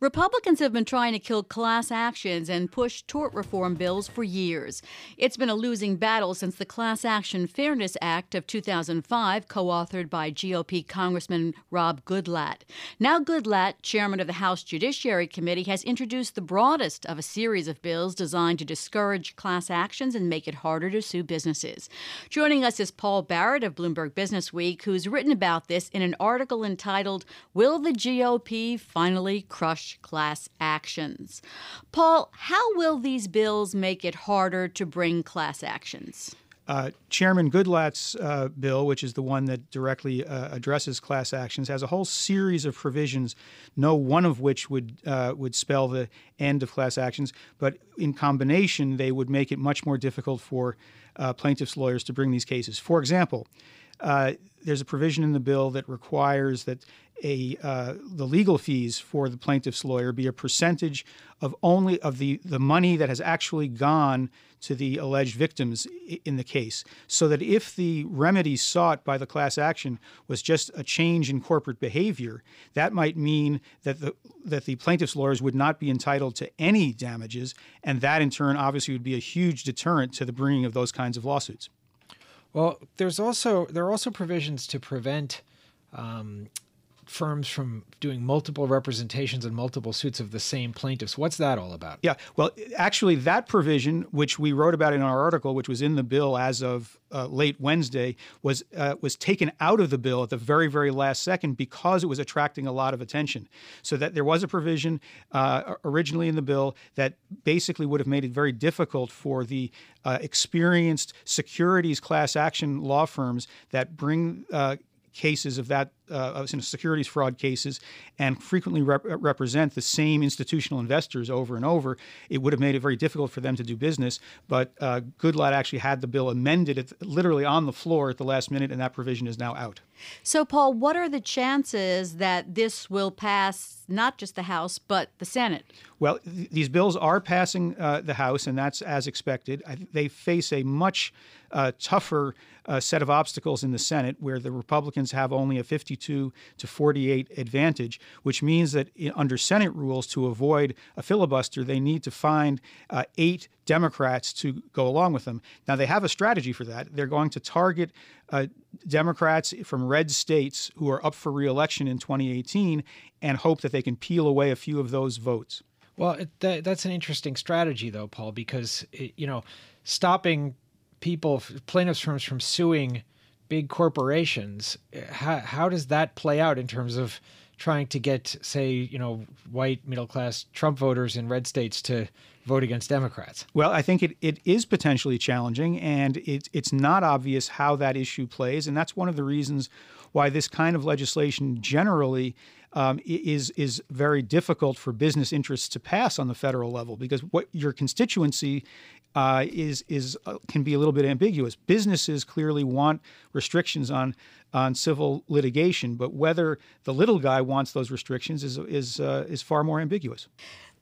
Republicans have been trying to kill class actions and push tort reform bills for years. It's been a losing battle since the Class Action Fairness Act of 2005, co authored by GOP Congressman Bob Goodlatte. Now, Goodlatte, chairman of the House Judiciary Committee, has introduced the broadest of a series of bills designed to discourage class actions and make it harder to sue businesses. Joining us is Paul Barrett of Bloomberg Business Week, who's written about this in an article entitled, Will the GOP Finally Crush class actions. Paul, how will these bills make it harder to bring class actions? Uh, Chairman Goodlatte's uh, bill, which is the one that directly uh, addresses class actions, has a whole series of provisions, no one of which would uh, would spell the end of class actions, but in combination, they would make it much more difficult for uh, plaintiffs' lawyers to bring these cases. For example, uh, there's a provision in the bill that requires that a uh, the legal fees for the plaintiff's lawyer be a percentage of only of the the money that has actually gone to the alleged victims in the case, so that if the remedy sought by the class action was just a change in corporate behavior, that might mean that the that the plaintiff's lawyers would not be entitled to any damages, and that in turn obviously would be a huge deterrent to the bringing of those kinds of lawsuits. Well, there's also there are also provisions to prevent um, firms from doing multiple representations and multiple suits of the same plaintiffs. What's that all about? Yeah, well, actually, that provision, which we wrote about in our article, which was in the bill as of uh, late Wednesday, was uh, was taken out of the bill at the very, very last second because it was attracting a lot of attention. So that there was a provision uh, originally in the bill that basically would have made it very difficult for the uh, experienced securities class action law firms that bring uh, cases of that uh, you know, securities fraud cases and frequently rep- represent the same institutional investors over and over, it would have made it very difficult for them to do business. But uh, Goodlatte actually had the bill amended at, literally on the floor at the last minute, and that provision is now out. So, Paul, what are the chances that this will pass not just the House, but the Senate? Well, th- these bills are passing uh, the House, and that's as expected. I, they face a much uh, tougher uh, set of obstacles in the Senate, where the Republicans have only a 52 to 48 advantage, which means that under Senate rules, to avoid a filibuster, they need to find uh, eight Democrats to go along with them. Now, they have a strategy for that. They're going to target uh, Democrats from red states who are up for reelection in 2018 and hope that they can peel away a few of those votes. Well, that, that's an interesting strategy, though, Paul, because it, you know, stopping people, plaintiffs firms from suing big corporations, how, how does that play out in terms of trying to get, say, you know, white middle class Trump voters in red states to vote against Democrats? Well, I think it, it is potentially challenging, and it, it's not obvious how that issue plays. And that's one of the reasons why this kind of legislation generally um, is is very difficult for business interests to pass on the federal level because what your constituency uh, is is uh, can be a little bit ambiguous. Businesses clearly want restrictions on on civil litigation, but whether the little guy wants those restrictions is is uh, is far more ambiguous.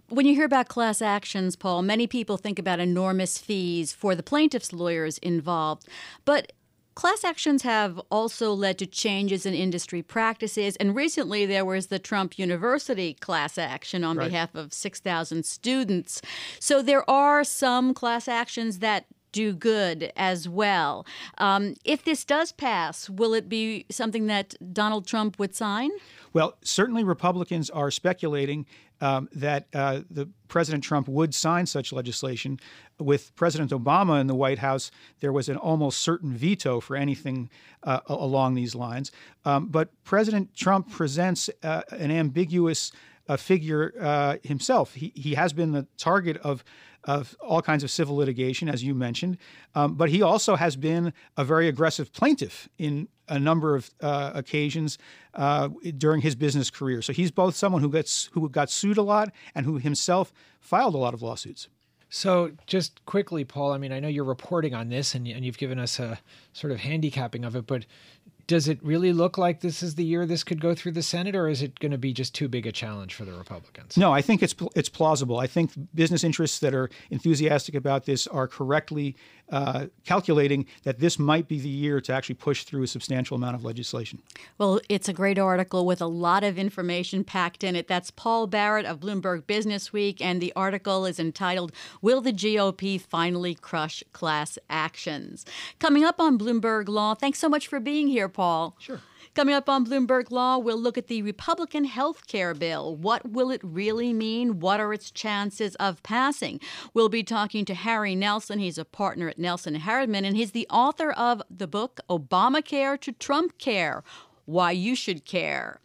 When you hear about class actions, Paul, many people think about enormous fees for the plaintiffs' lawyers involved. But Class actions have also led to changes in industry practices, and recently there was the Trump University class action on right. behalf of 6,000 students. So there are some class actions that do good as well. Um, if this does pass, will it be something that Donald Trump would sign? Well, certainly Republicans are speculating um, that uh, the President Trump would sign such legislation. With President Obama in the White House, there was an almost certain veto for anything uh, along these lines. Um, but President Trump presents uh, an ambiguous uh, figure uh, himself. He, he has been the target of of all kinds of civil litigation, as you mentioned. Um, but he also has been a very aggressive plaintiff in a number of uh, occasions uh, during his business career. So he's both someone who gets who got sued a lot and who himself filed a lot of lawsuits. So, just quickly, Paul, I mean, I know you're reporting on this and, and you've given us a sort of handicapping of it, but does it really look like this is the year this could go through the Senate, or is it going to be just too big a challenge for the Republicans? No, I think it's it's plausible. I think business interests that are enthusiastic about this are correctly uh, calculating that this might be the year to actually push through a substantial amount of legislation. Well, it's a great article with a lot of information packed in it. That's Paul Barrett of Bloomberg Business Week, and the article is entitled Will the GOP Finally Crush Class Actions? Coming up on Bloomberg Law, thanks so much for being here, Paul. Sure. Coming up on Bloomberg Law, we'll look at the Republican health care bill. What will it really mean? What are its chances of passing? We'll be talking to Harry Nelson. He's a partner at Nelson Hardiman, and he's the author of the book Obamacare to Trump Care Why You Should Care.